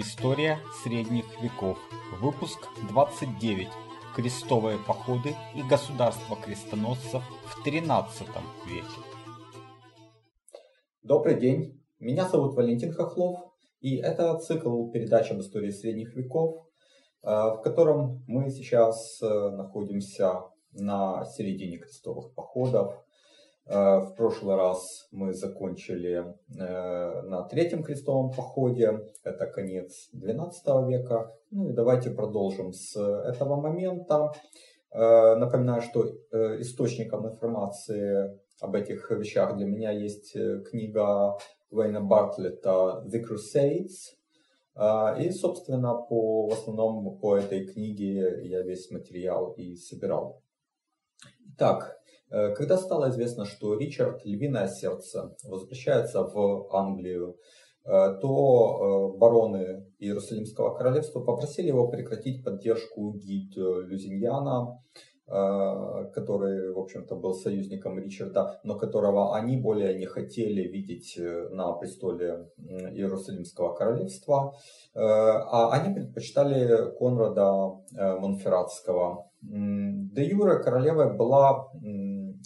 История средних веков. Выпуск 29. Крестовые походы и государство крестоносцев в 13 веке. Добрый день, меня зовут Валентин Хохлов, и это цикл передач об истории средних веков, э, в котором мы сейчас э, находимся на середине крестовых походов, в прошлый раз мы закончили э, на третьем крестовом походе, это конец XII века. Ну и давайте продолжим с этого момента. Э, напоминаю, что источником информации об этих вещах для меня есть книга Уэйна Бартлета «The Crusades», и, собственно, по, в основном по этой книге я весь материал и собирал. Итак, Э, когда стало известно, что Ричард Львиное Сердце возвращается в Англию, э, то э, бароны Иерусалимского королевства попросили его прекратить поддержку гид Люзиньяна, который, в общем-то, был союзником Ричарда, но которого они более не хотели видеть на престоле Иерусалимского королевства, а они предпочитали Конрада Монферратского. Де Юре королевой была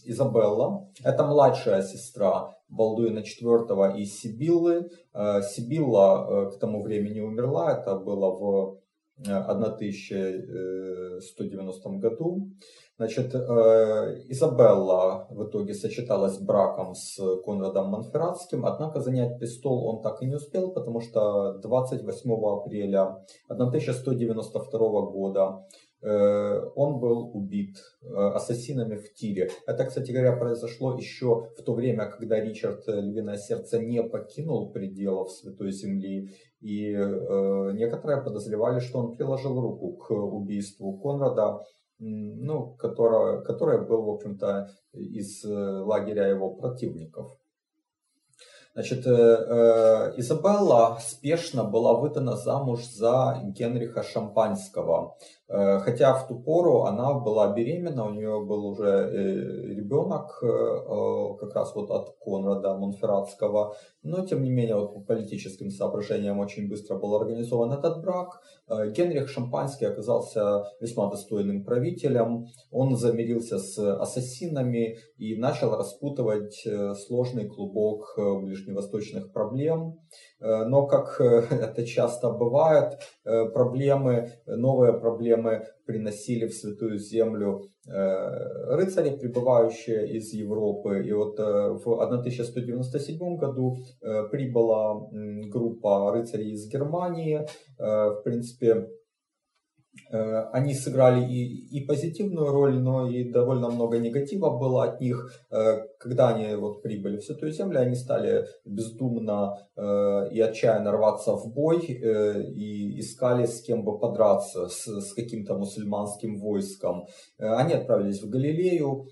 Изабелла. Это младшая сестра Балдуина IV и Сибиллы. Э, Сибилла э, к тому времени умерла, это было в 1190 э, году. Значит, Изабелла в итоге сочеталась браком с Конрадом Монферратским, однако занять престол он так и не успел, потому что 28 апреля 1192 года он был убит э, ассасинами в Тире. Это, кстати говоря, произошло еще в то время, когда Ричард э, Львиное Сердце не покинул пределов Святой Земли. И некоторые подозревали, что он приложил руку к убийству Конрада, ну, которое, которое был, в общем-то, из лагеря его противников. Значит, Изабелла спешно была выдана замуж за Генриха Шампанского. Э, хотя в ту пору она была беременна, у нее был уже э, ребенок э, как раз вот от Конрада Монферратского, но тем не менее вот по политическим соображениям очень быстро был организован этот брак. Генрих Шампанский оказался весьма достойным правителем, он замирился с ассасинами и начал распутывать сложный клубок ближневосточных проблем. Но, как это часто бывает, проблемы, новые проблемы мы приносили в Святую Землю э, рыцари, прибывающие из Европы. И вот э, в 1197 году э, прибыла группа рыцарей из Германии. В принципе, они сыграли и, и позитивную роль, но и довольно много негатива было от них. Э, когда они вот прибыли в Святую Землю, они стали бездумно э, и отчаянно рваться в бой и искали с кем бы подраться, с, с каким-то мусульманским войском. Они отправились в Галилею,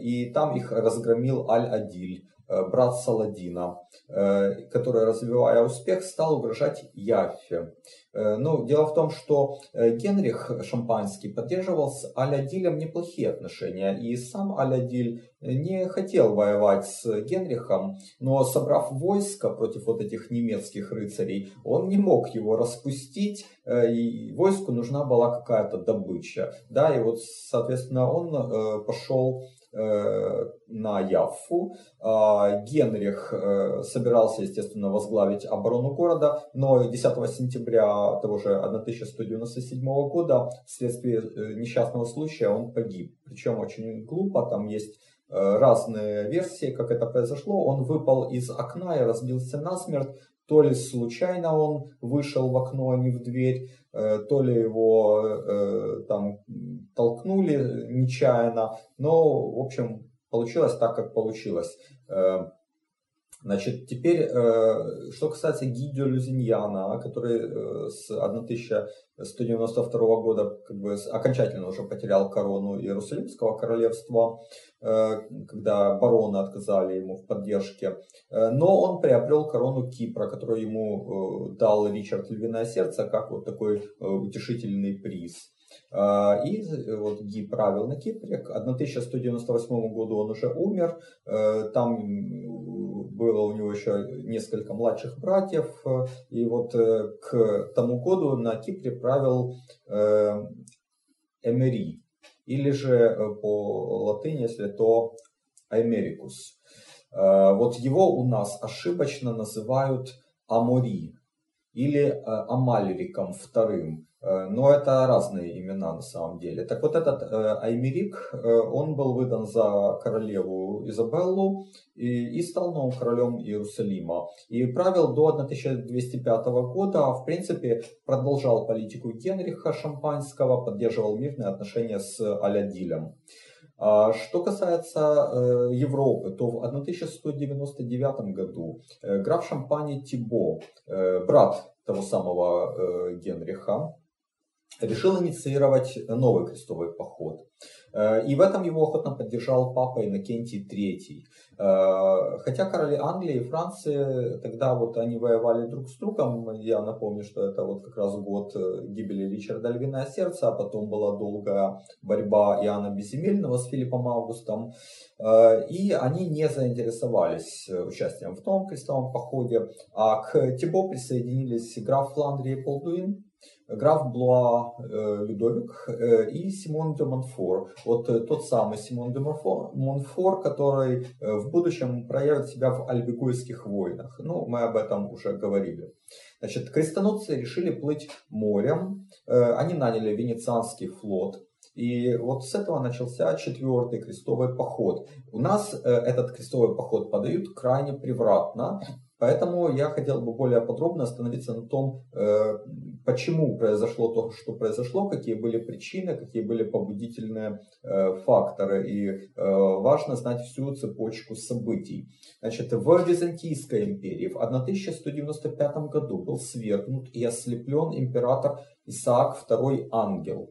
и там их разгромил Аль-Адиль брат Саладина, который, развивая успех, стал угрожать Яффе. Э, ну, дело в том, что э, Генрих Шампанский поддерживал с Алядилем неплохие отношения, и сам Алядиль не хотел воевать с Генрихом, но собрав войско против вот этих немецких рыцарей, он не мог его распустить, э, и войску нужна была какая-то добыча. Да, и вот, соответственно, он пошел Э, на Яффу. А, Генрих э, собирался, естественно, возглавить оборону города, но 10 сентября того же 1197 года вследствие э, несчастного случая он погиб. Причем очень глупо, там есть разные версии, как это произошло. Он выпал из окна и разбился насмерть, то ли случайно он вышел в окно, а не в дверь, э, то ли его э, там толкнули нечаянно. Но, в общем, получилось так, как получилось. Значит, теперь, э, что касается Гидио Люзиньяна, который э, с 1192 года как бы окончательно уже потерял корону Иерусалимского королевства, э, когда бароны отказали ему в поддержке, но он приобрел корону Кипра, которую ему дал Ричард Львиное Сердце, как вот такой утешительный приз. И вот Ги правил на Кипре. К 1198 году он уже умер. Там было у него еще несколько младших братьев. И вот к тому году на Кипре правил Эмери. Или же по латыни, если то Америкус. Вот его у нас ошибочно называют Амори или э, Амальриком вторым. Э, но это разные имена на самом деле. Так вот этот э, Аймерик, он был выдан за королеву Изабеллу и, и стал новым королем Иерусалима. И правил до 1205 года, в принципе продолжал политику Генриха Шампанского, поддерживал мирные отношения с Алядилем. А что касается э, Европы, то в 1199 году э, граф Шампани Тибо, э, брат того самого Генриха, решил инициировать новый крестовый поход. Э, и в этом его охотно поддержал папа Иннокентий III. Э, хотя короли Англии и Франции, тогда вот они воевали друг с другом, я напомню, что это вот как раз год э, гибели Ричарда Львиное Сердце, а потом была долгая борьба Иоанна Безземельного с Филиппом Августом, и они не заинтересовались участием в том крестовом походе, а к Тибо присоединились граф Фландрии и Полдуин, граф Блуа э, Людовик э, и Симон де Монфор. Вот э, тот самый Симон де Монфор, который в будущем проявит себя в альбегойских войнах. Ну, мы об этом уже говорили. Значит, крестоносцы решили плыть морем. Они наняли венецианский флот. И вот с этого начался четвертый крестовый поход. У нас этот крестовый поход подают крайне превратно. Поэтому я хотел бы более подробно остановиться на том, э, почему произошло то, что произошло, какие были причины, какие были побудительные э, факторы. И э, важно знать всю цепочку событий. Значит, в Византийской империи в 1195 году был свергнут и ослеплен император Исаак II Ангел.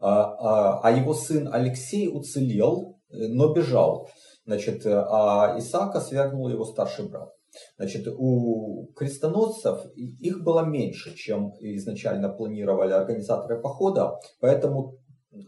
А, а, а его сын Алексей уцелел, но бежал. Значит, э, а Исаака свергнул его старший брат. Значит, у крестоносцев их было меньше, чем изначально планировали организаторы похода, поэтому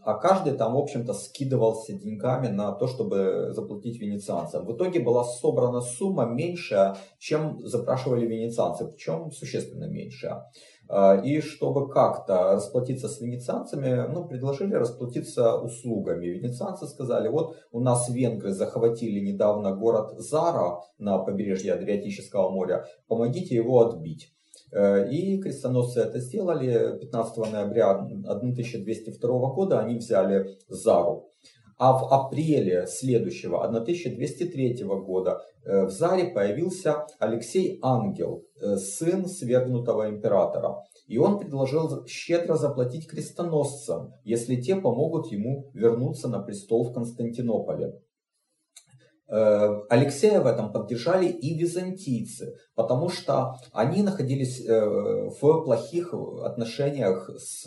а каждый там, в общем-то, скидывался деньгами на то, чтобы заплатить венецианцам. В итоге была собрана сумма меньше, чем запрашивали венецианцы, причем существенно меньше. А, и чтобы как-то расплатиться с венецианцами, ну, предложили расплатиться услугами. Венецианцы сказали, вот у нас венгры захватили недавно город Зара на побережье Адриатического моря, помогите его отбить. Э, и крестоносцы это сделали. 15 ноября 1202 года они взяли Зару. А в апреле следующего, 1203 года, э, в Заре появился Алексей Ангел, э, сын свергнутого императора. И он предложил щедро заплатить крестоносцам, если те помогут ему вернуться на престол в Константинополе. Э, Алексея в этом поддержали и византийцы, потому что они находились в плохих отношениях с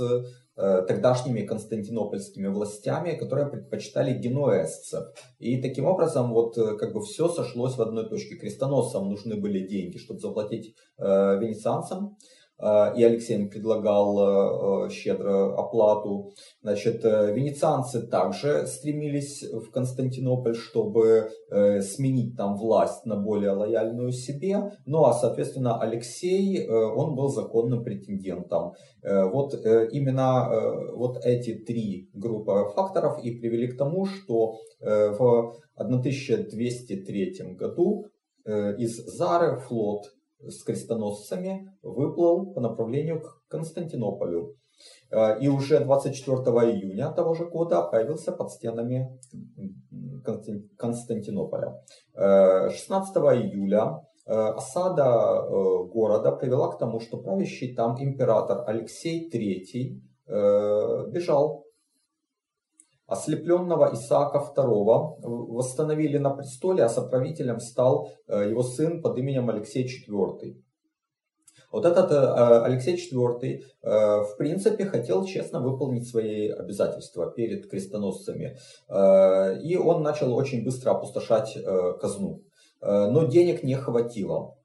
тогдашними константинопольскими властями, которые предпочитали генуэзцев. И таким образом вот э, как бы все сошлось в одной точке. Крестоносцам нужны были деньги, чтобы заплатить э, венецианцам. Э, и Алексей предлагал щедро оплату. Значит, венецианцы также стремились в Константинополь, чтобы сменить там власть на более лояльную себе. Ну а, соответственно, Алексей, он был законным претендентом. Вот именно вот эти три группы факторов и привели к тому, что в 1203 году из Зары флот с крестоносцами выплыл по направлению к Константинополю. Э, и уже 24 июня того же года появился под стенами Константинополя. 16 э, июля э, осада города привела к тому, что правящий там император Алексей III бежал Ослепленного Исаака II восстановили на престоле, а соправителем стал э, его сын под именем Алексей IV. Вот этот э, Алексей IV, э, в принципе, хотел честно выполнить свои обязательства перед крестоносцами. И он начал очень быстро опустошать казну. Но денег не хватило.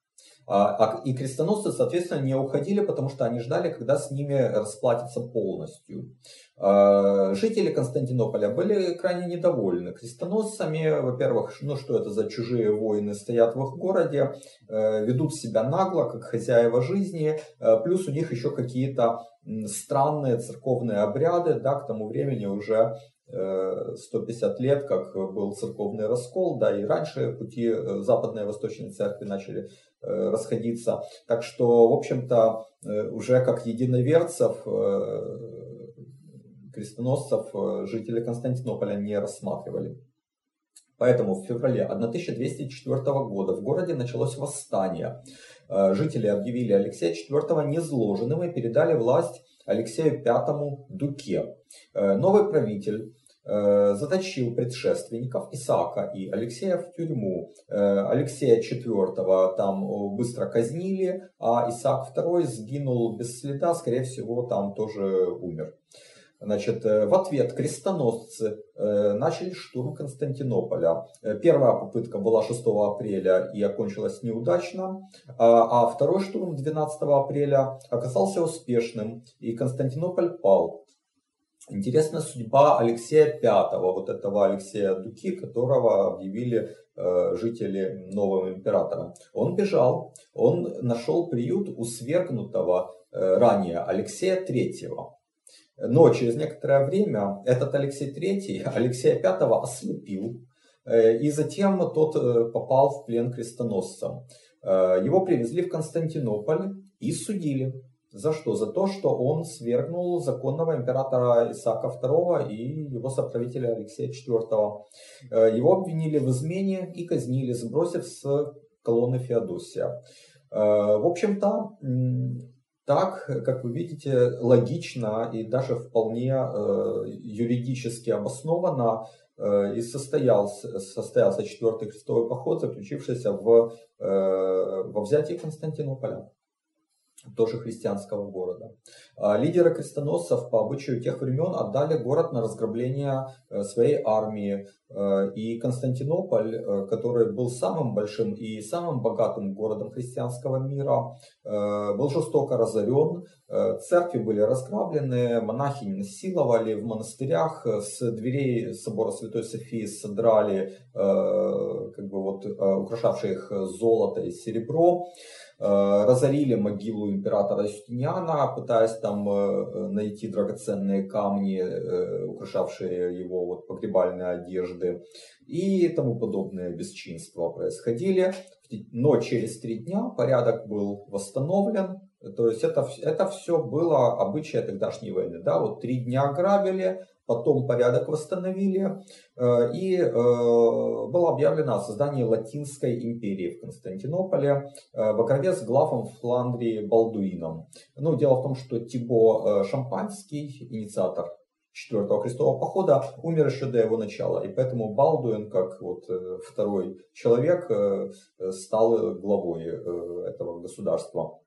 А, и крестоносцы, соответственно, не уходили, потому что они ждали, когда с ними расплатятся полностью. А, жители Константинополя были крайне недовольны крестоносцами. Во-первых, ну что это за чужие воины стоят в их городе, э, ведут себя нагло, как хозяева жизни, э, плюс у них еще какие-то странные церковные обряды, да, к тому времени уже 150 э, лет, как был церковный раскол, да, и раньше пути западной и восточной церкви начали расходиться. Так что, в общем-то, уже как единоверцев крестоносцев э, жители Константинополя не рассматривали. Поэтому в феврале 1204 года в городе началось восстание. Э, жители объявили Алексея IV незложенным и передали власть Алексею V Дуке. Э, новый правитель заточил предшественников Исаака и Алексея в тюрьму. Алексея IV там быстро казнили, а Исаак II сгинул без следа, скорее всего, там тоже умер. Значит, э, в ответ крестоносцы э, начали штурм Константинополя. Э, первая попытка была 6 апреля и окончилась неудачно, а, а второй штурм 12 апреля оказался успешным, и Константинополь пал. Интересна судьба Алексея V, вот этого Алексея Дуки, которого объявили жители новым императором. Он бежал, он нашел приют у свергнутого ранее Алексея III. Но через некоторое время этот Алексей III Алексея V ослепил, э, и затем тот э, попал в плен крестоносцам. Э, его привезли в Константинополь и судили. За что? За то, что он свергнул законного императора Исаака II и его соправителя Алексея IV. Его обвинили в измене и казнили, сбросив с колонны Феодосия. В общем-то, так, как вы видите, логично и даже вполне э, юридически обоснованно э, и состоялся, состоялся четвертый крестовый поход, заключившийся в, э, во взятии Константинополя тоже христианского города. А лидеры крестоносцев по обычаю тех времен отдали город на разграбление э, своей армии. Э, и Константинополь, э, который был самым большим и самым богатым городом христианского мира, был жестоко разорен. Церкви были разграблены, монахи насиловали в монастырях, с дверей собора Святой Софии содрали как бы вот, украшавшие их золото и серебро. Э, разорили могилу императора Юстиниана, пытаясь там э, найти драгоценные камни, э, украшавшие его вот погребальные одежды и тому подобные бесчинства происходили. Но через три дня порядок был восстановлен, то есть это, это все было обычай тогдашней войны. Да? Вот три дня грабили, потом порядок восстановили, э, и э, было объявлено о создании Латинской империи в Константинополе э, во главе с главом Фландрии Балдуином. Ну, дело в том, что Тибо Шампанский, инициатор четвертого крестового похода, умер еще до его начала. И поэтому Балдуин, как вот второй человек, стал главой этого государства.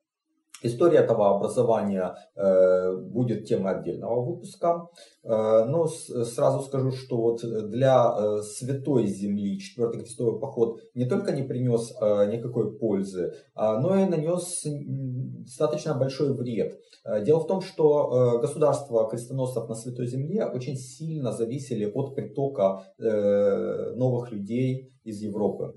История этого образования э, будет темой отдельного выпуска. Э, но сразу скажу, что вот для э, Святой Земли четвертый крестовый поход не только не принес никакой пользы, э, но и нанес достаточно большой вред. Дело в том, что государства крестоносцев на Святой Земле очень сильно зависели от притока новых людей из Европы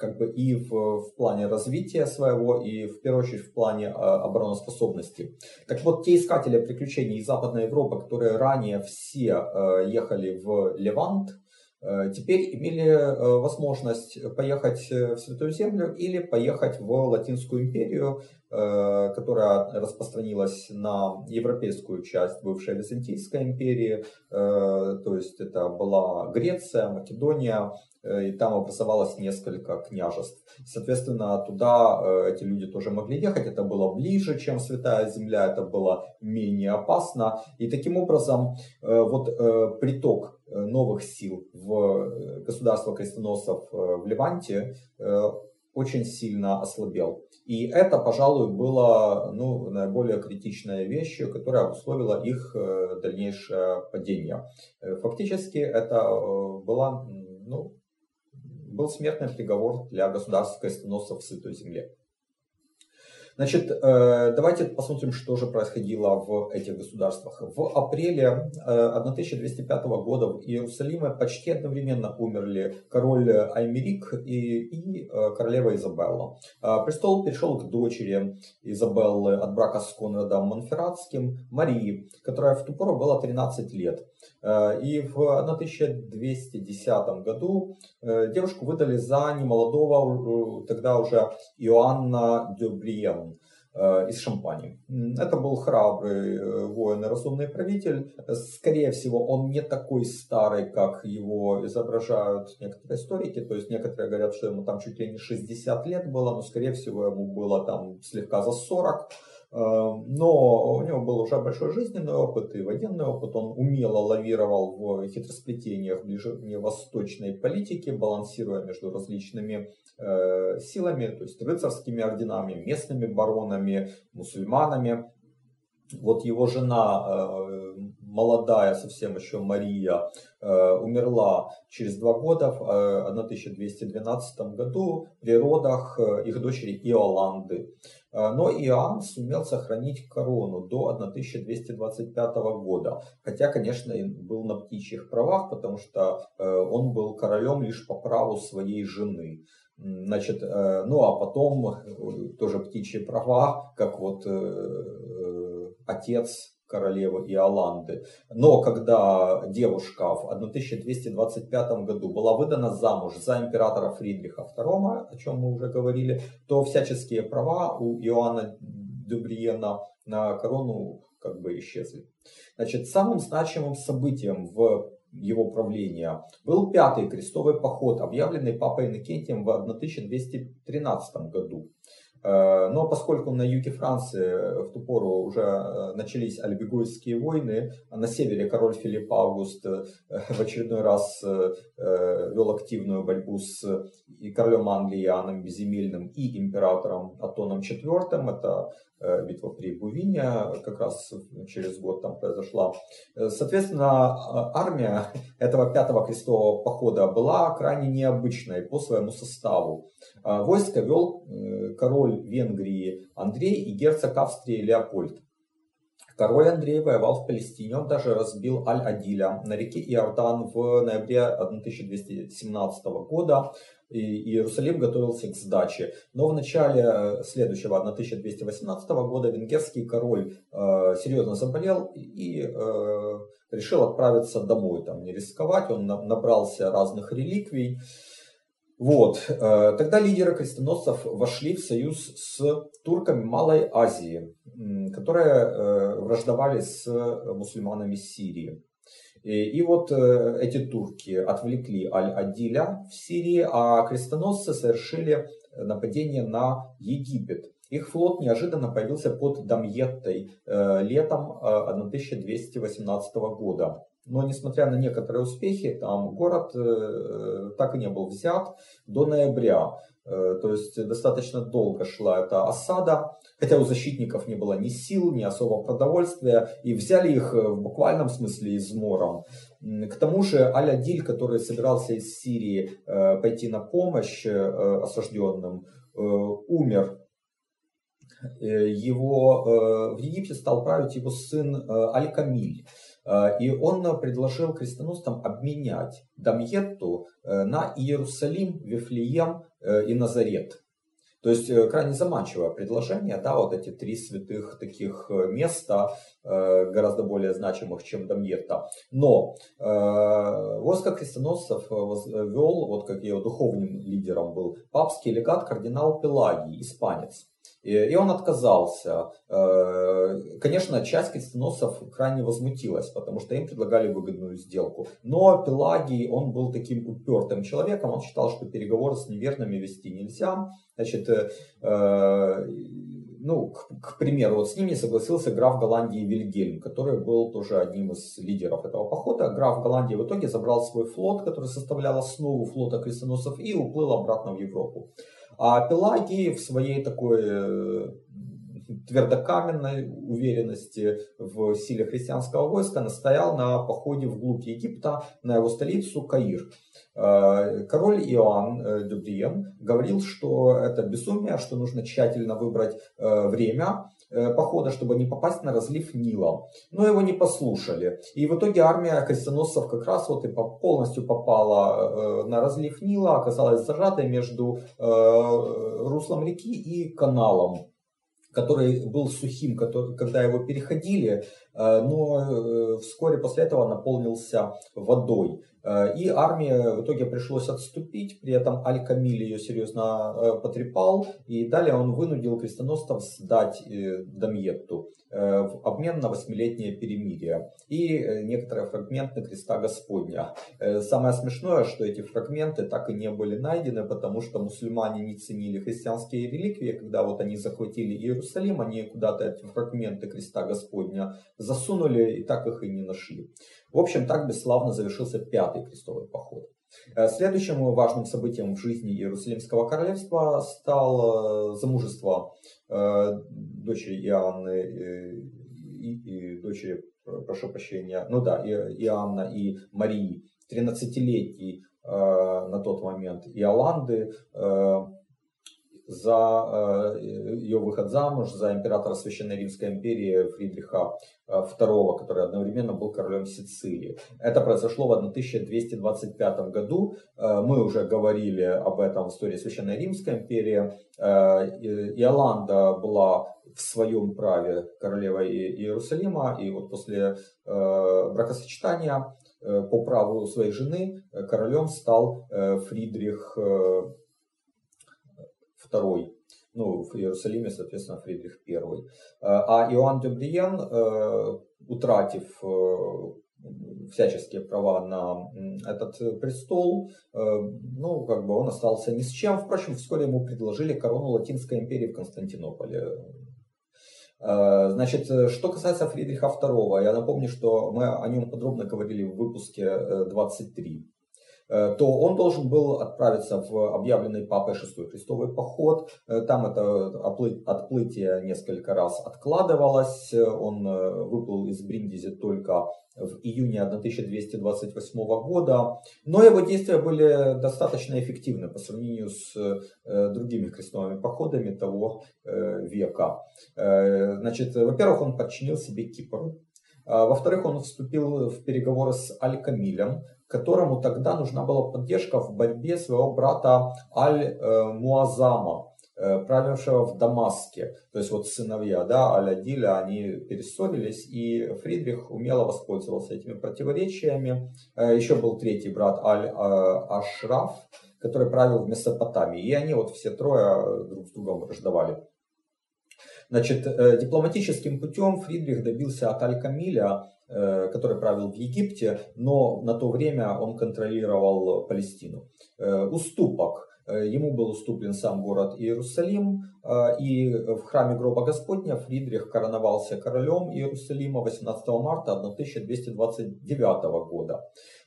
как бы и в, в плане развития своего, и в первую очередь в плане э, обороноспособности. Так вот, те искатели приключений из Западной Европы, которые ранее все э, ехали в Левант, э, теперь имели э, возможность поехать в Святую Землю или поехать в Латинскую империю, э, которая распространилась на европейскую часть бывшей Византийской империи, то есть это была Греция, Македония, Э, и там образовалось несколько княжеств. Соответственно, туда э, эти люди тоже могли ехать, это было ближе, чем Святая Земля, это было менее опасно. И таким образом, э, вот приток новых сил в государство крестоносцев в Ливанте очень сильно ослабел. И это, пожалуй, было ну, наиболее критичной вещью, которая обусловила их дальнейшее падение. Фактически это была ну, был смертный приговор для государств крестоносцев в Святой Земле. Значит, э, давайте посмотрим, что же происходило в этих государствах. В апреле 1205 э, года в Иерусалиме почти одновременно умерли король Аймерик и, и э, королева Изабелла. Престол перешел к дочери Изабеллы от брака с Конрадом Монферратским, Марии, которая в ту пору была 13 лет. И в 1210 году девушку выдали за немолодого тогда уже Иоанна Дюбриен. Э, из Шампани. Это был храбрый э, воин и разумный правитель. Скорее всего, он не такой старый, как его изображают некоторые историки. То есть некоторые говорят, что ему там чуть ли не 60 лет было, но скорее всего ему было там слегка за 40. Эм, но у него был уже большой жизненный опыт и военный опыт. Он умело лавировал в хитросплетениях ближневосточной политики, балансируя между различными э, силами, то есть рыцарскими орденами, местными баронами, мусульманами. Вот его жена, э, молодая совсем еще Мария, э, умерла через два года в 1212 году при родах их дочери Иоланды. Но Иоанн сумел сохранить корону до 1225 года. Хотя, конечно, был на птичьих правах, потому что э, он был королем лишь по праву своей жены. Значит, э, ну а потом э, тоже птичьи права, как вот отец королевы Иоланды. Но когда девушка в 1225 году была выдана замуж за императора Фридриха II, о чем мы уже говорили, то всяческие права у Иоанна Дюбриена на корону как бы исчезли. Значит, самым значимым событием в его правления был пятый крестовый поход, объявленный папой Иннокентием в 1213 году. Э, но поскольку на юге Франции э, в ту пору уже э, начались альбегойские войны, а на севере король Филипп Август в очередной раз вел активную борьбу с и королем Англии Иоанном Безземельным и императором Атоном IV, это битва при Бувине, как раз через год там произошла. Соответственно, армия этого пятого крестового похода была крайне необычной по своему составу. Войско вел король король Венгрии Андрей и герцог Австрии Леопольд. Король Андрей воевал в Палестине, он даже разбил Аль-Адиля на реке Иордан в ноябре 1217 года. И Иерусалим готовился к сдаче. Но в начале э, следующего 1218 года венгерский король э, серьезно заболел и э, решил отправиться домой, там не рисковать. Он набрался разных реликвий. Вот. Тогда лидеры крестоносцев вошли в союз с турками Малой Азии, которые враждовали с мусульманами Сирии. И, и вот э, эти турки отвлекли Аль-Адиля в Сирии, а крестоносцы совершили нападение на Египет. Их флот неожиданно появился под Дамьеттой летом 1218 года. Но несмотря на некоторые успехи, там город э, так и не был взят до ноября. Э, то есть достаточно долго шла эта осада, хотя у защитников не было ни сил, ни особого продовольствия, и взяли их э, в буквальном смысле измором. К тому же Аль-Адиль, который собирался из Сирии э, пойти на помощь осажденным, умер его в Египте стал править его сын Аль-Камиль. Э, и он предложил крестоносцам обменять Дамьетту э, на Иерусалим, Вифлеем э, и Назарет. То есть крайне заманчивое предложение, да, вот эти три святых таких места, гораздо более значимых, чем Дамьетта. Но э, войско крестоносцев вел, вот как его духовным лидером был, папский легат кардинал Пелагий, испанец. И он отказался. Э, конечно, часть крестоносцев крайне возмутилась, потому что им предлагали выгодную сделку. Но Пелагий, он был таким упертым человеком, он считал, что переговоры с неверными вести нельзя. Значит, э, ну, к, к примеру, вот с ним не согласился граф Голландии Вильгельм, который был тоже одним из лидеров этого похода. Граф Голландии в итоге забрал свой флот, который составлял основу флота крестоносцев, и уплыл обратно в Европу. А Пелагий в своей такой э, твердокаменной уверенности в силе христианского войска настоял на походе вглубь Египта, на его столицу Каир. Э, король Иоанн э, Дюбриен говорил, что это безумие, что нужно тщательно выбрать э, время похода, чтобы не попасть на разлив Нила. Но его не послушали. И в итоге армия крестоносцев как раз вот и полностью попала на разлив Нила, оказалась зажатой между руслом реки и каналом который был сухим, который, когда его переходили, но вскоре после этого наполнился водой. Э, и армии в итоге пришлось отступить, при этом Аль-Камиль ее серьезно э, потрепал, и далее он вынудил крестоносцев сдать э, Дамьетту в обмен на восьмилетнее перемирие и некоторые фрагменты креста Господня. Самое смешное, что эти фрагменты так и не были найдены, потому что мусульмане не ценили христианские реликвии, когда вот они захватили Иерусалим, они куда-то эти фрагменты креста Господня засунули и так их и не нашли. В общем, так бесславно завершился пятый крестовый поход. Э, следующим важным событием в жизни Иерусалимского королевства стало замужество э, дочери Иоанны и, и дочери, прошу прощения, ну да, Иоанна и Марии, 13-летней э, на тот момент Иоланды, за э, ее выход замуж за императора Священной Римской империи Фридриха II, э, который одновременно был королем Сицилии. Это произошло в 1225 году. Э, мы уже говорили об этом в истории Священной Римской империи. Иоланда была в своем праве королевой Иерусалима, и вот после бракосочетания по праву своей жены королем стал Фридрих II, ну, в Иерусалиме, соответственно, Фридрих I. Э, а Иоанн Дюбриен, э, утратив э, всяческие права на этот престол, ну, как бы он остался ни с чем. Впрочем, вскоре ему предложили корону Латинской империи в Константинополе. Значит, что касается Фридриха II, я напомню, что мы о нем подробно говорили в выпуске 23. Э, то он должен был отправиться в объявленный Папой шестой крестовый поход. Э, там это отплытие несколько раз откладывалось. Он э, выплыл из Бриндизи только в июне 1228 года, но его действия были достаточно эффективны по сравнению с другими крестовыми походами того века. Значит, во-первых, он подчинил себе Кипр, во-вторых, он вступил в переговоры с Аль-Камилем, которому тогда нужна была поддержка в борьбе своего брата Аль-Муазама, э, правившего в Дамаске. То есть вот сыновья да, Аль-Адиля, они перессорились, и Фридрих умело воспользовался этими противоречиями. Э, еще был третий брат Аль-Ашраф, который правил в Месопотамии. И они вот все трое друг с другом враждовали. Значит, э, дипломатическим путем Фридрих добился от Аль-Камиля Э, который правил в Египте, но на то время он контролировал Палестину. Э, уступок. Э, ему был уступлен сам город Иерусалим, и в храме гроба Господня Фридрих короновался королем Иерусалима 18 марта 1229 года.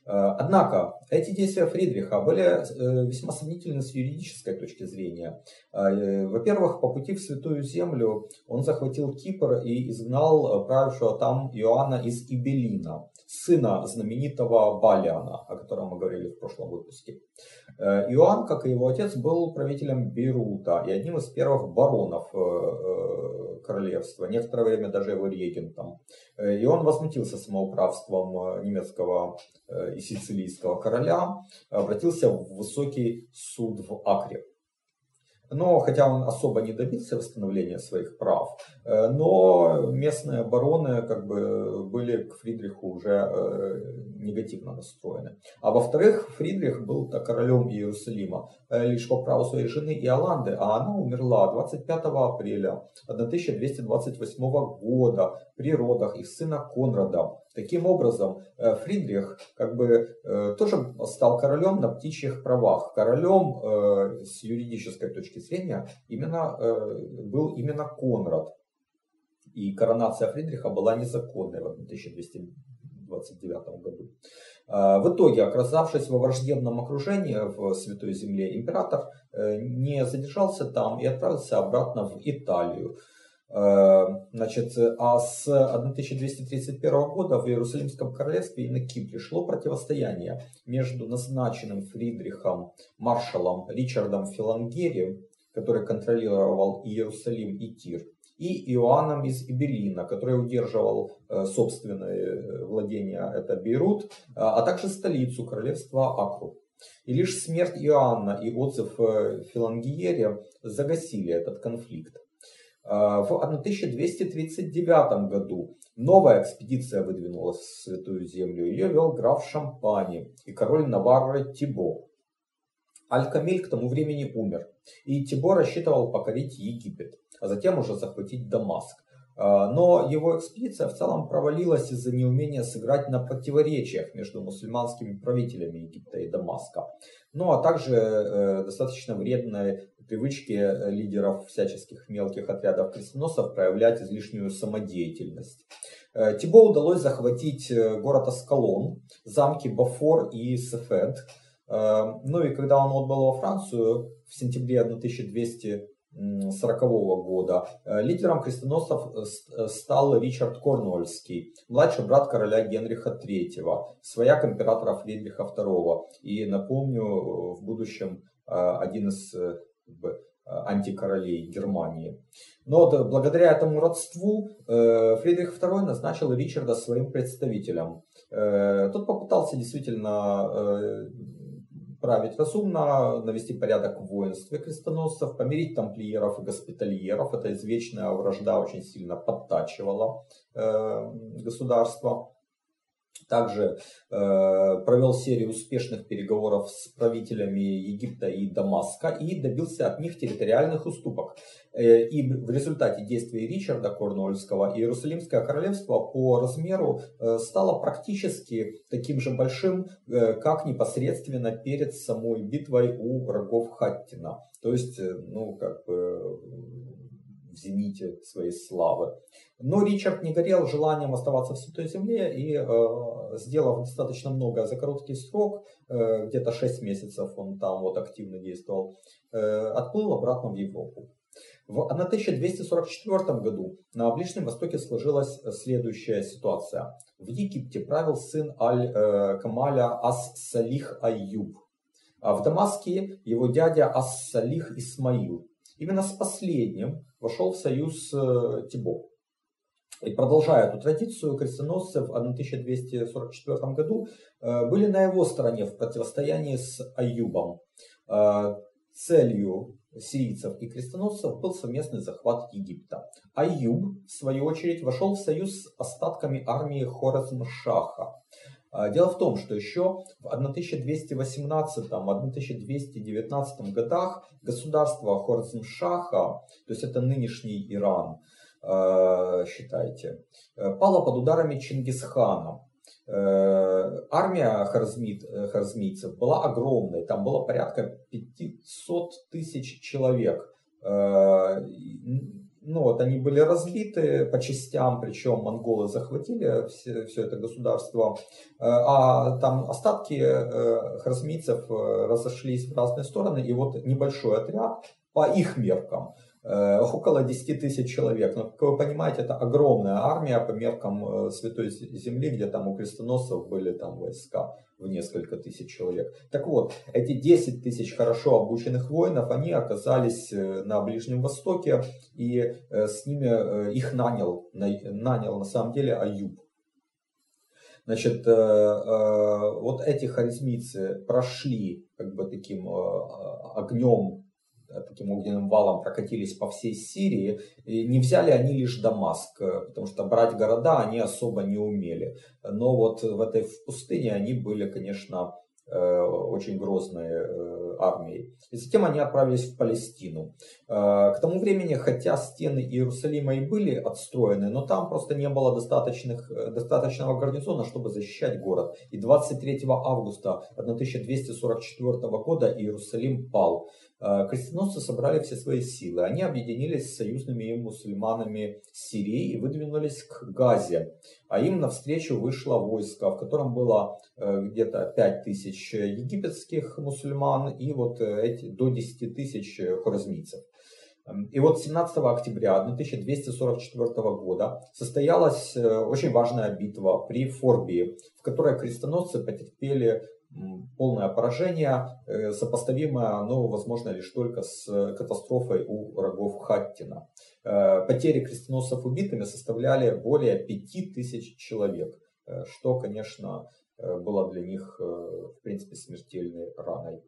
Э, однако, эти действия Фридриха были э, весьма сомнительны с юридической точки зрения. Э, во-первых, по пути в Святую Землю он захватил Кипр и изгнал правившего там Иоанна из Ибелина, сына знаменитого Балиана, о котором мы говорили в прошлом выпуске. Иоанн, как и его отец, был правителем Бейрута и одним из первых баронов королевства, некоторое время даже его регентом. И он возмутился самоуправством немецкого и сицилийского короля, обратился в высокий суд в Акре. Но, хотя он особо не добился восстановления своих прав, э, но местные бароны как бы были к Фридриху уже э, негативно настроены. А во-вторых, Фридрих был королем Иерусалима э, лишь по праву своей жены Иоланды, а она умерла 25 апреля 1228 года при родах их сына Конрада. Таким образом, э, Фридрих как бы э, тоже стал королем на птичьих правах. Королем э, с юридической точки зрения именно, был именно Конрад. И коронация Фридриха была незаконной в 1229 году. В итоге, оказавшись во враждебном окружении в Святой Земле, император не задержался там и отправился обратно в Италию. Значит, а с 1231 года в Иерусалимском королевстве и на Кипре шло противостояние между назначенным Фридрихом маршалом Ричардом Филангерием, который контролировал Иерусалим и Тир, и Иоанном из Ибелина, который удерживал э, собственное э, владение, это Бейрут, а, а также столицу королевства Акру. И лишь смерть Иоанна и отзыв э, Филангиере загасили этот конфликт. А, в 1239 году новая экспедиция выдвинулась в Святую Землю. Ее вел граф Шампани и король Наварры Тибо. Аль-Камиль к тому времени умер, и Тибо рассчитывал покорить Египет а затем уже захватить Дамаск. А, но его экспедиция в целом провалилась из-за неумения сыграть на противоречиях между мусульманскими правителями Египта и Дамаска. Ну а также э, достаточно вредной привычки лидеров всяческих мелких отрядов крестоносцев проявлять излишнюю самодеятельность. Э, Тибо удалось захватить э, город Аскалон, замки Бафор и Сефед. Ну и когда он отбыл во Францию в сентябре 1200 1940 года. Э, лидером крестоносцев э, э, стал Ричард Корнуольский, младший брат короля Генриха III, свояк императора Фридриха II. И напомню, в будущем один из антикоролей Германии. Но благодаря этому родству Фридрих II назначил Ричарда своим представителем. Тот попытался действительно править разумно, навести порядок в воинстве крестоносцев, помирить тамплиеров и госпитальеров. Это извечная вражда очень сильно подтачивала э, государство. Также э, провел серию успешных переговоров с правителями Египта и Дамаска и добился от них территориальных уступок. Э, и в результате действий Ричарда Корнуольского Иерусалимское королевство по размеру э, стало практически таким же большим, э, как непосредственно перед самой битвой у врагов Хаттина. То есть, э, ну, как бы в зените своей славы. Но Ричард не горел желанием оставаться в Святой Земле и, э, сделав достаточно много за короткий срок, э, где-то 6 месяцев он там вот активно действовал, э, отплыл обратно в Европу. В 1244 году на Ближнем Востоке сложилась следующая ситуация. В Египте правил сын Аль-Камаля Ас-Салих Айюб, а в Дамаске его дядя Ас-Салих Исмаил. Именно с последним вошел в союз э, Тибо. И продолжая эту традицию, крестоносцы в 1244 году э, были на его стороне в противостоянии с Аюбом. Э, целью сирийцев и крестоносцев был совместный захват Египта. Аюб, в свою очередь, вошел в союз с остатками армии Хорезм-Шаха. А, дело в том, что еще в 1218-1219 годах государство Хорзмшаха, то есть это нынешний Иран, а, считайте, э, пало под ударами Чингисхана. Э, армия харзмит, э, харзмийцев была огромной, там было порядка 500 тысяч человек ну вот они были разбиты по частям, причем монголы захватили все, все это государство, э, а там остатки э, хразмийцев э, разошлись в разные стороны, и вот небольшой отряд по их меркам около 10 тысяч человек. Но, как вы понимаете, это огромная армия по меркам Святой Земли, где там у крестоносцев были там войска в несколько тысяч человек. Так вот, эти 10 тысяч хорошо обученных воинов, они оказались э, на Ближнем Востоке, и э, с ними э, их нанял, нанял на самом деле Аюб. Значит, вот эти харизмийцы прошли как бы таким огнем Э, таким огненным валом прокатились по всей Сирии, и не взяли они лишь Дамаск, э, потому что брать города они особо не умели. Но вот в этой в пустыне они были, конечно, э, очень грозные армией. И затем они отправились в Палестину. К тому времени, хотя стены Иерусалима и были отстроены, но там просто не было достаточных, достаточного гарнизона, чтобы защищать город. И 23 августа 1244 года Иерусалим пал. Э, крестоносцы собрали все свои силы. Они объединились с союзными мусульманами Сирии и выдвинулись к Газе. А им навстречу вышло войско, в котором было э, где-то 5 тысяч египетских мусульман и вот э, эти, до 10 тысяч хорезмийцев. И вот 17 октября 1244 года состоялась очень важная битва при Форбии, в которой крестоносцы потерпели полное поражение, э, сопоставимое, ну, возможно, лишь только с катастрофой у врагов Хаттина. Э, потери крестоносцев убитыми составляли более 5000 человек, что, конечно, было для них, в принципе, смертельной раной.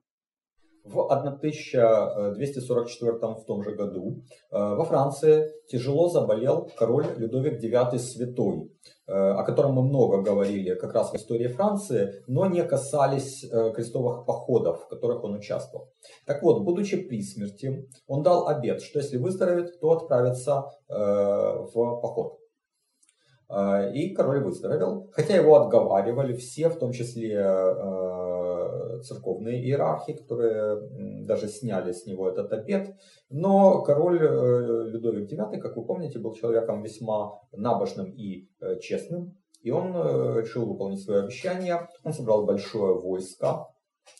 В 1244 в том же году э, во Франции тяжело заболел король Людовик IX Святой, э, о котором мы много говорили как раз в истории Франции, но не касались э, крестовых походов, в которых он участвовал. Так вот, будучи при смерти, он дал обет, что если выздоровеет, то отправится в поход. И король выздоровел, хотя его отговаривали все, в том числе церковные иерархи, которые даже сняли с него этот обет. Но король э, Людовик IX, как вы помните, был человеком весьма набожным и э, честным. И он э, решил выполнить свое обещание. Он собрал большое войско.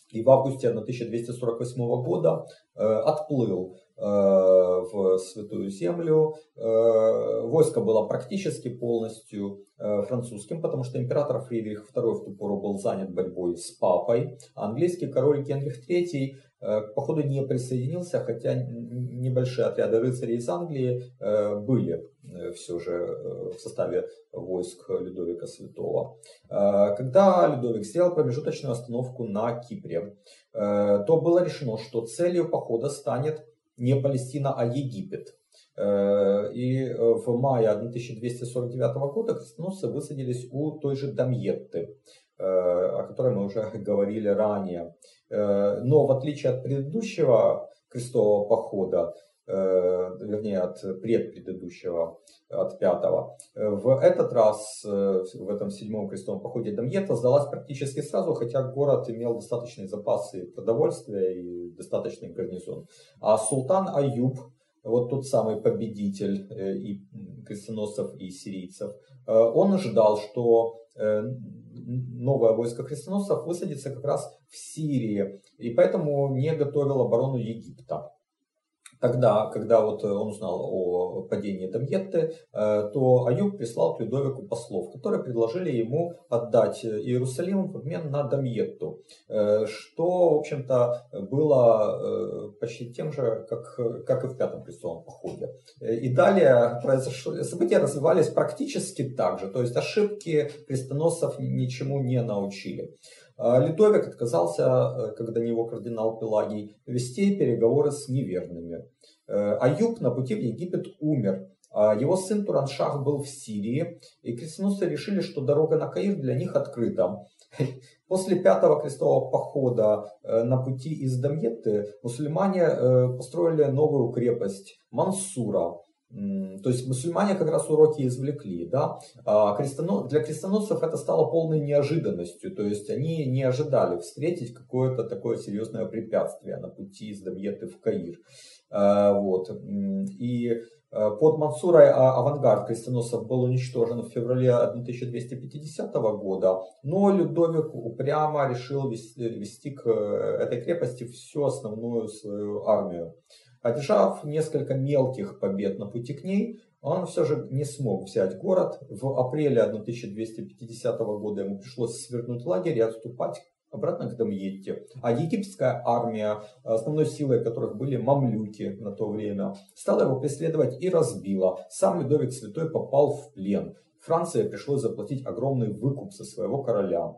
И в августе 1248 года отплыл в Святую Землю. Войско было практически полностью Э, французским, потому что император Фридрих II в ту пору был занят борьбой с папой. А английский король Генрих III э, походу не присоединился, хотя небольшие отряды рыцарей из Англии э, были все же в составе войск Людовика Святого. Когда Людовик сделал промежуточную остановку на Кипре, то было решено, что целью похода станет не Палестина, а Египет. Э, и э, в мае 1249 года крестоносцы высадились у той же Дамьетты, э, о которой мы уже говорили ранее. Но в отличие от предыдущего крестового похода, вернее от предпредыдущего, от пятого. В этот раз, в этом седьмом крестовом походе Дамьета сдалась практически сразу, хотя город имел достаточные запасы продовольствия и достаточный гарнизон. А султан Аюб вот тот самый победитель э, и крестоносцев, и сирийцев, э, он ожидал, что э, новое войско крестоносцев высадится как раз в Сирии, и поэтому не готовил оборону Египта. Тогда, когда вот э, он узнал о падении Дамьетты, э, то Аюб прислал к Людовику послов, которые предложили ему отдать Иерусалим в обмен на Дамьетту, э, что, в общем-то, было почти тем же, как, как и в Пятом крестовом походе. И далее произошло, события развивались практически так же, то есть ошибки крестоносцев ничему не научили. А Литовик отказался, э, когда него кардинал Пелагий, вести переговоры с неверными. Э, Аюб на пути в Египет умер. А его сын Тураншах был в Сирии, и крестоносцы решили, что дорога на Каир для них открыта. После пятого крестового похода э, на пути из Дамьетты мусульмане построили новую крепость Мансура. То есть мусульмане как раз уроки извлекли, да. А для крестоносцев это стало полной неожиданностью, то есть они не ожидали встретить какое-то такое серьезное препятствие на пути из Дамьеты в Каир. А, вот. И а, под Мансурой авангард крестоносцев был уничтожен в феврале 1250 года, но Людовик упрямо решил вести, к э, этой крепости всю основную свою армию. Одержав несколько мелких побед на пути к ней, он все же не смог взять город. В апреле 1250 года ему пришлось свернуть лагерь и отступать обратно к Дамьетте. А египетская армия, основной силой которых были мамлюки на то время, стала его преследовать и разбила. Сам Людовик Святой попал в плен. Франции пришлось заплатить огромный выкуп со своего короля.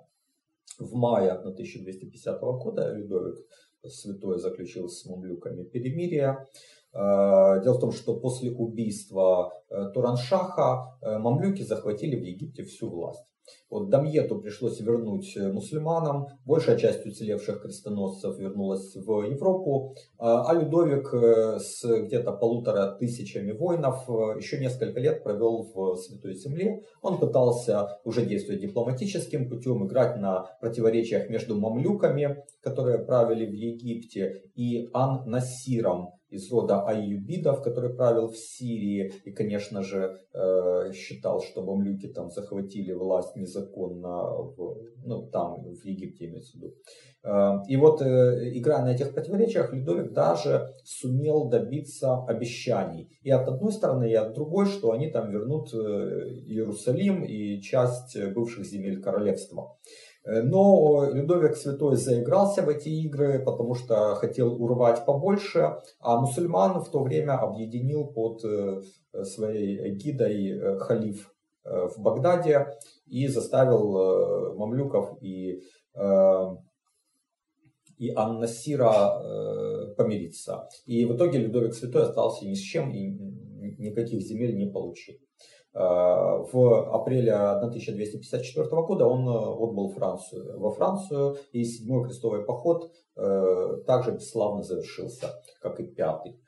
В мае 1250 года Людовик святой заключил с мамлюками перемирие. Э, дело в том, что после убийства э, Тураншаха э, мамлюки захватили в Египте всю власть. Вот Дамьету пришлось вернуть э, мусульманам, большая часть уцелевших крестоносцев вернулась в Европу, а, а Людовик э, с где-то полутора тысячами воинов э, еще несколько лет провел в Святой Земле. Он пытался уже действовать дипломатическим путем, играть на противоречиях между мамлюками, которые правили в Египте, и Ан-Насиром, из рода Аюбидов, который правил в Сирии и, конечно же, э, считал, что мамлюки там захватили власть незаконно в, ну, там, в Египте имеется в виду. Э, и вот, э, играя на этих противоречиях, Людовик даже сумел добиться обещаний. И от одной стороны, и от другой, что они там вернут Иерусалим и часть бывших земель королевства. Э, но Людовик Святой заигрался в эти игры, потому что хотел урвать побольше, а мусульман в то время объединил под э, своей гидой э, халиф в Багдаде и заставил мамлюков и, и Ан-Насира помириться. И в итоге Людовик Святой остался ни с чем и никаких земель не получил. Э, в апреле 1254 года он э, отбыл Францию, во Францию, и седьмой крестовый поход э, также бесславно завершился, как и пятый.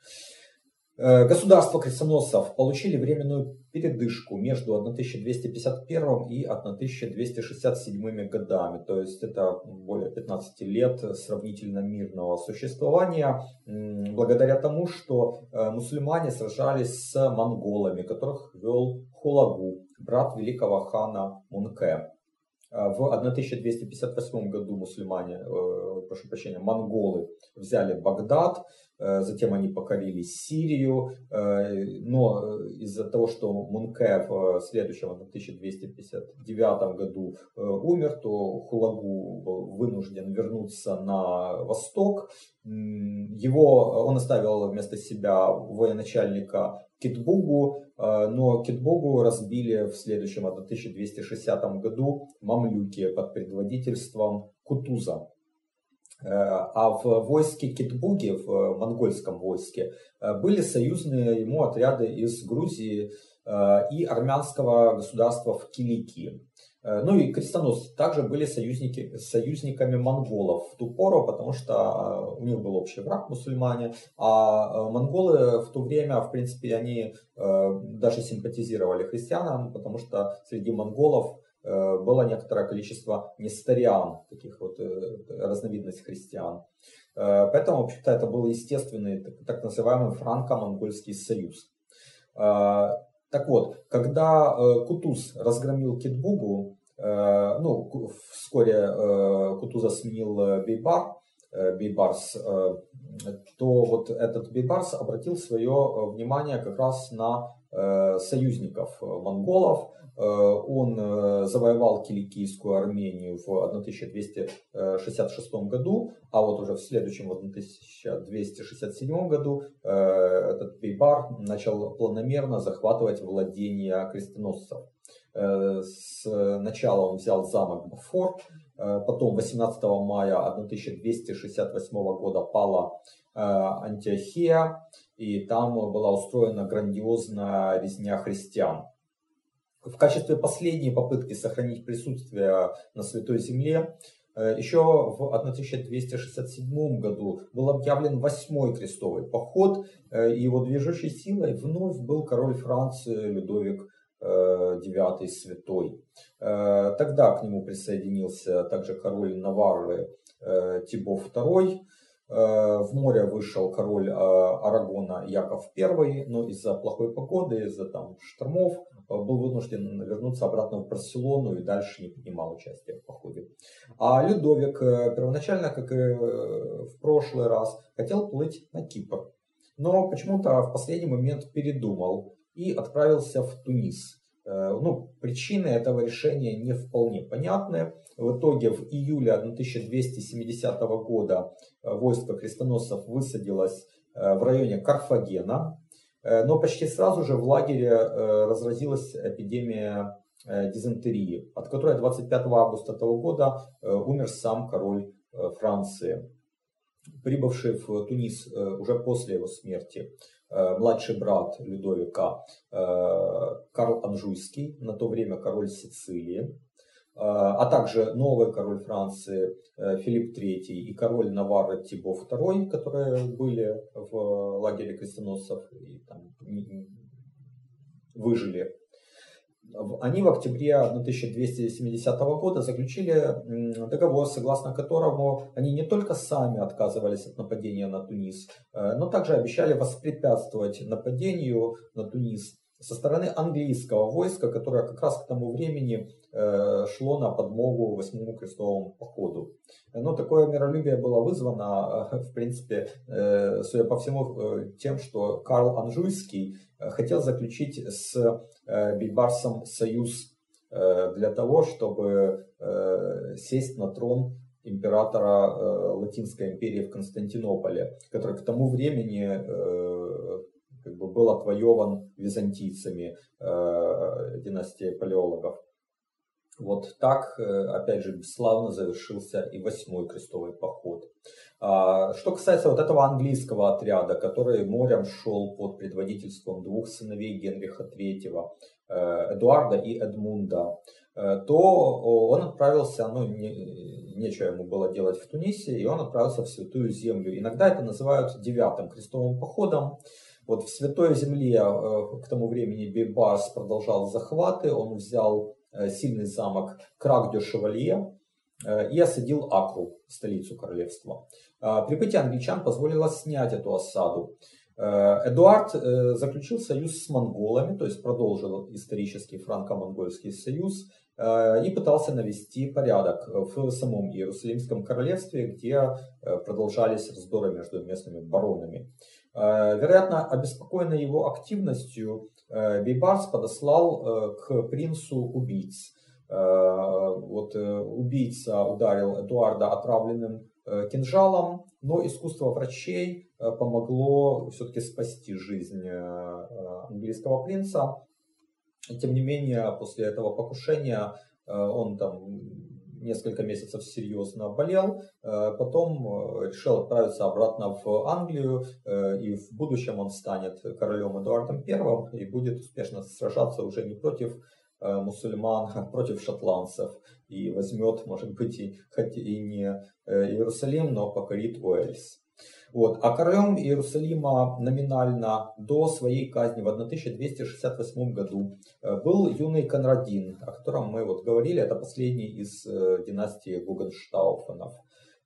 Э, государства крестоносцев получили временную передышку между 1251 и 1267 годами, то есть это более 15 лет сравнительно мирного существования, благодаря тому, что э, мусульмане сражались с монголами, которых вел Хулагу, брат великого хана Мунке. Э, в 1258 году мусульмане, прошу прощения, монголы взяли Багдад, затем они покорили Сирию, э, но из-за того, что Мунке в следующем, в 1259 году э, умер, то Хулагу вынужден вернуться на восток. Его, он оставил вместо себя военачальника Китбугу, но Китбугу разбили в следующем, в 1260 году мамлюки под предводительством Кутуза. Э, а в войске Китбуги, в монгольском войске, э, были союзные ему отряды из Грузии э, и армянского государства в Киликии. Ну и крестоносцы также были союзники, союзниками монголов в ту пору, потому что у них был общий враг мусульмане, а монголы в то время, в принципе, они даже симпатизировали христианам, потому что среди монголов Э, было некоторое количество нестариан, таких вот э, разновидностей христиан. Э, поэтому, в общем-то, это был естественный так называемый франко-монгольский союз. Так вот, когда Кутуз разгромил Китбугу, ну, вскоре Кутуза сменил Бейбар, Бейбарс, то вот этот Бейбарс обратил свое внимание как раз на союзников монголов, Э, он э, завоевал Киликийскую Армению в 1266 году, а вот уже в следующем, в 1267 году, э, этот Бейбар начал планомерно захватывать владения крестоносцев. Сначала он взял замок Бафор, потом 18 мая 1268 года пала Антиохия, и там была устроена грандиозная резня христиан. В качестве последней попытки сохранить присутствие на Святой Земле э, еще в 1267 году был объявлен восьмой крестовый поход, э, и его движущей силой вновь был король Франции Людовик IX э, Святой. Тогда к нему присоединился также король Наварры Тибо II, в море вышел король Арагона Яков I, но из-за плохой погоды, из-за там штормов был вынужден вернуться обратно в Барселону и дальше не принимал участия в походе. А Людовик э, первоначально, как и э, в прошлый раз, хотел плыть на Кипр. Но почему-то в последний момент передумал и отправился в Тунис. Э, ну, причины этого решения не вполне понятны. В итоге в июле 1270 года войско крестоносцев высадилось в районе Карфагена, Э, но почти сразу же в лагере э, разразилась эпидемия э, дизентерии, от которой 25 августа того года умер сам король Франции. Прибывший в Тунис уже после его смерти младший брат Людовика Карл Анжуйский, на то время король Сицилии, а, а также новый король Франции э, Филипп III и король Наварры Тибо II, которые были в лагере крестоносцев и там выжили. они в октябре 1270 года заключили договор, согласно которому они не только сами отказывались от нападения на Тунис, э, но также обещали воспрепятствовать нападению на Тунис со стороны английского войска, которое как раз к тому времени э, шло на подмогу восьмому крестовому походу. Но такое миролюбие было вызвано, э, в принципе, э, судя по всему, тем, что Карл Анжуйский хотел заключить с Бейбарсом союз для того, чтобы сесть на трон императора Латинской империи в Константинополе, который к тому времени бы был отвоеван византийцами э, династией палеологов. Вот так, э, опять же, бесславно завершился и восьмой крестовый поход. А, что касается вот этого английского отряда, который морем шел под предводительством двух сыновей Генриха III, э, Эдуарда и Эдмунда, э, то он отправился, ну, не, нечего ему было делать в Тунисе, и он отправился в Святую Землю. Иногда это называют девятым крестовым походом. Вот в Святой Земле э, к тому времени Бейбарс продолжал захваты, он взял э, сильный замок Крак-де-Шевалье э, и осадил Акру, столицу королевства. Прибытие англичан позволило снять эту осаду. Эдуард заключил союз с монголами, то есть продолжил исторический франко-монгольский союз и пытался навести порядок в самом Иерусалимском королевстве, где продолжались раздоры между местными баронами. Э, вероятно, обеспокоенный его активностью, э, Бейбарс подослал э, к принцу убийц. Вот убийца ударил Эдуарда отравленным кинжалом, но искусство врачей помогло все-таки спасти жизнь английского принца. Тем не менее, после этого покушения он там несколько месяцев серьезно болел, э, потом э, решил отправиться обратно в Англию, э, и в будущем он станет королем Эдуардом I и будет успешно сражаться уже не против мусульман, а против шотландцев, и возьмет, может быть, и, хоть и не Иерусалим, но покорит Уэльс. Вот. А королем Иерусалима номинально до своей казни в 1268 году э, был юный Конрадин, о котором мы вот говорили, это последний из э, династии Гугенштауфенов.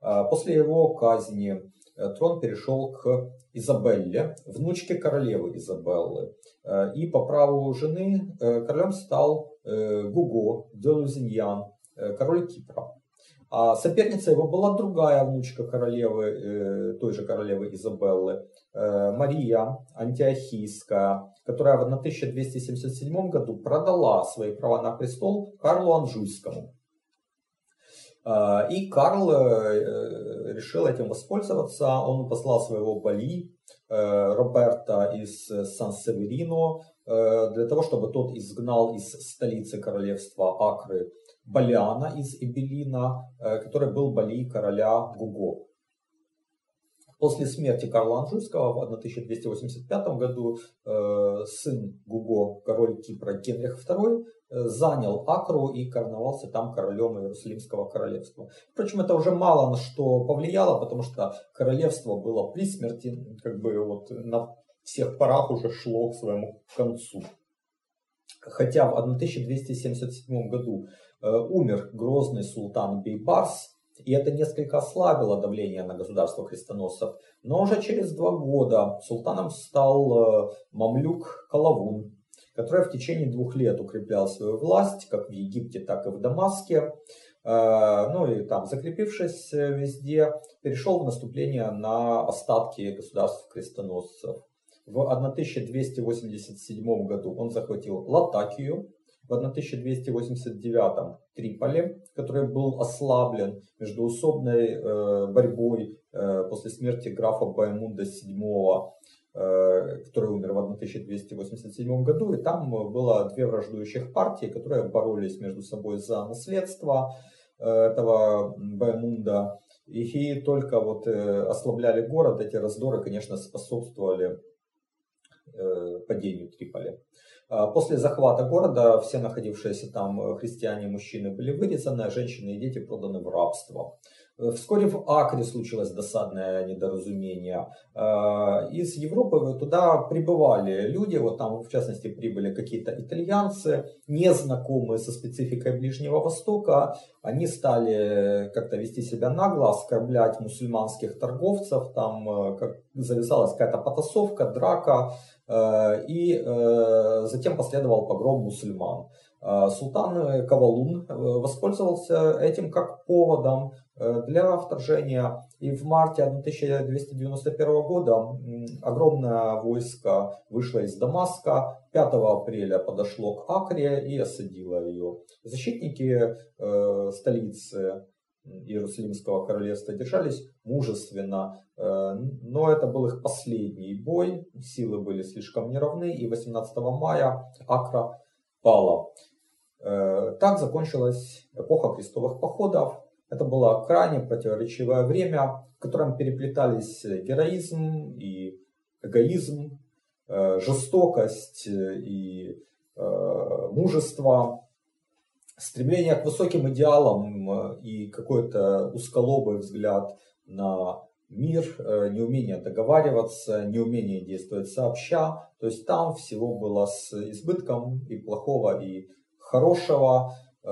А после его казни э, трон перешел к Изабелле, внучке королевы Изабеллы. И по праву жены королем стал Гуго де Лузиньян, король Кипра. А соперница его была другая внучка королевы, э, той же королевы Изабеллы, э, Мария Антиохийская, которая в 1277 году продала свои права на престол Карлу Анжуйскому. Э, и Карл решил этим воспользоваться. Он послал своего Бали, Роберта из Сан-Северино, для того, чтобы тот изгнал из столицы королевства Акры Балиана из Эбелина, э, который был Бали короля Гуго. После смерти Карла Анжуйского в 1285 году э, сын Гуго, король Кипра Генрих II, э, занял Акру и короновался там королем Иерусалимского королевства. Впрочем, это уже мало на что повлияло, потому что королевство было при смерти, как бы вот на всех парах уже шло к своему концу. Хотя в 1277 году умер грозный султан Бейбарс, и это несколько ослабило давление на государство крестоносцев. Но уже через два года султаном стал э, мамлюк Калавун, который в течение двух лет укреплял свою власть, как в Египте, так и в Дамаске. Э, ну и там, закрепившись везде, перешел в наступление на остатки государств крестоносцев. В 1287 году он захватил Латакию, в 1289 Триполе, который был ослаблен междуусобной э, борьбой э, после смерти графа Баймунда VII, э, который умер в 1287 году. И там было две враждующих партии, которые боролись между собой за наследство э, этого Баймунда. И только вот э, ослабляли город, эти раздоры, конечно, способствовали э, падению Триполи. А, после захвата города все находившиеся там э, христиане мужчины были вырезаны, а женщины и дети проданы в рабство. Вскоре в Акре случилось досадное недоразумение. Из Европы туда прибывали люди, вот там в частности прибыли какие-то итальянцы, незнакомые со спецификой Ближнего Востока. Они стали как-то вести себя нагло, оскорблять мусульманских торговцев, там как завязалась какая-то потасовка, драка, и затем последовал погром мусульман. А, султан Кавалун э, воспользовался этим как поводом э, для вторжения. И в марте 1291 года огромное войско вышло из Дамаска, 5 апреля подошло к Акре и осадило ее. Защитники э, столицы Иерусалимского королевства держались мужественно, но это был их последний бой, силы были слишком неравны, и 18 мая Акра пала. Э, так закончилась эпоха крестовых походов. Это было крайне противоречивое время, в котором переплетались героизм и эгоизм, э, жестокость и э, мужество, стремление к высоким идеалам и какой-то усколобый взгляд на мир, неумение договариваться, неумение действовать сообща. То есть там всего было с избытком и плохого, и хорошего, э,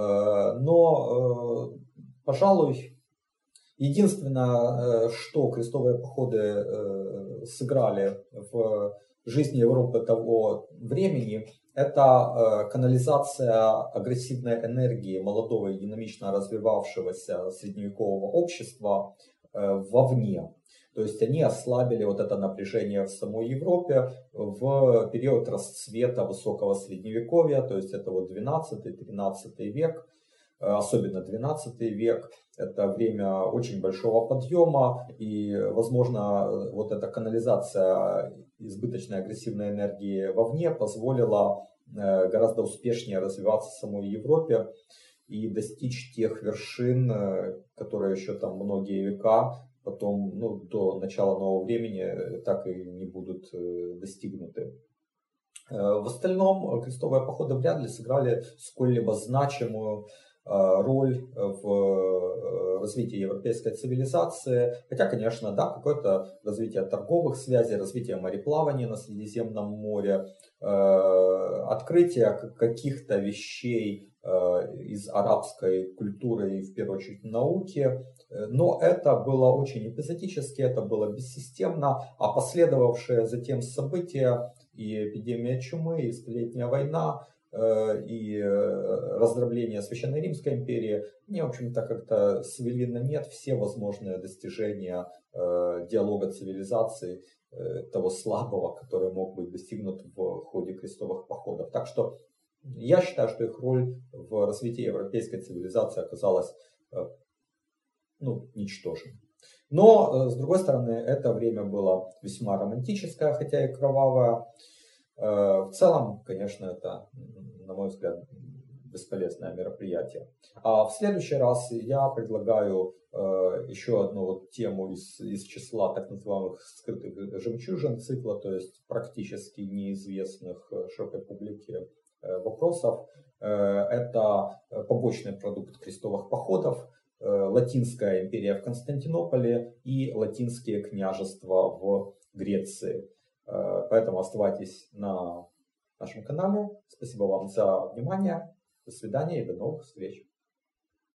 но, э, пожалуй, единственное, э, что крестовые походы сыграли в жизни Европы того времени, это канализация агрессивной энергии молодого и динамично развивавшегося средневекового общества вовне. То есть они ослабили вот это напряжение в самой Европе в период расцвета высокого средневековья, то есть это вот 12-13 век, э, особенно 12 век. Это время очень большого подъема и, возможно, вот эта канализация избыточной агрессивной энергии вовне позволила э, гораздо успешнее развиваться самой Европе и достичь тех вершин, э, которые еще там многие века потом ну, до начала нового времени э, так и не будут достигнуты. В остальном крестовые походы вряд ли сыграли сколь-либо значимую роль в развитии европейской цивилизации. Хотя, конечно, да, какое-то развитие торговых связей, развитие мореплавания на Средиземном море, открытие каких-то вещей из арабской культуры и, в первую очередь, науки, но это было очень эпизодически, это было бессистемно, а последовавшие затем события и эпидемия чумы, и Столетняя война, э, и э, раздробление Священной Римской империи, они, в общем-то, как-то свели на нет все возможные достижения э, диалога цивилизаций, того слабого, который мог быть достигнут в ходе крестовых походов. Так что я считаю, что их роль в развитии европейской цивилизации оказалась ну, ничтожен. Но, э, с другой стороны, это время было весьма романтическое, хотя и кровавое. Э, в целом, конечно, это, на мой взгляд, бесполезное мероприятие. А в следующий раз я предлагаю э, еще одну вот тему из, из числа так называемых скрытых жемчужин цикла, то есть практически неизвестных широкой публике вопросов. Это побочный продукт крестовых походов, Э, Латинская империя в Константинополе и латинские княжества в Греции. Э, поэтому оставайтесь на нашем канале. Спасибо вам за внимание. До свидания и до новых встреч.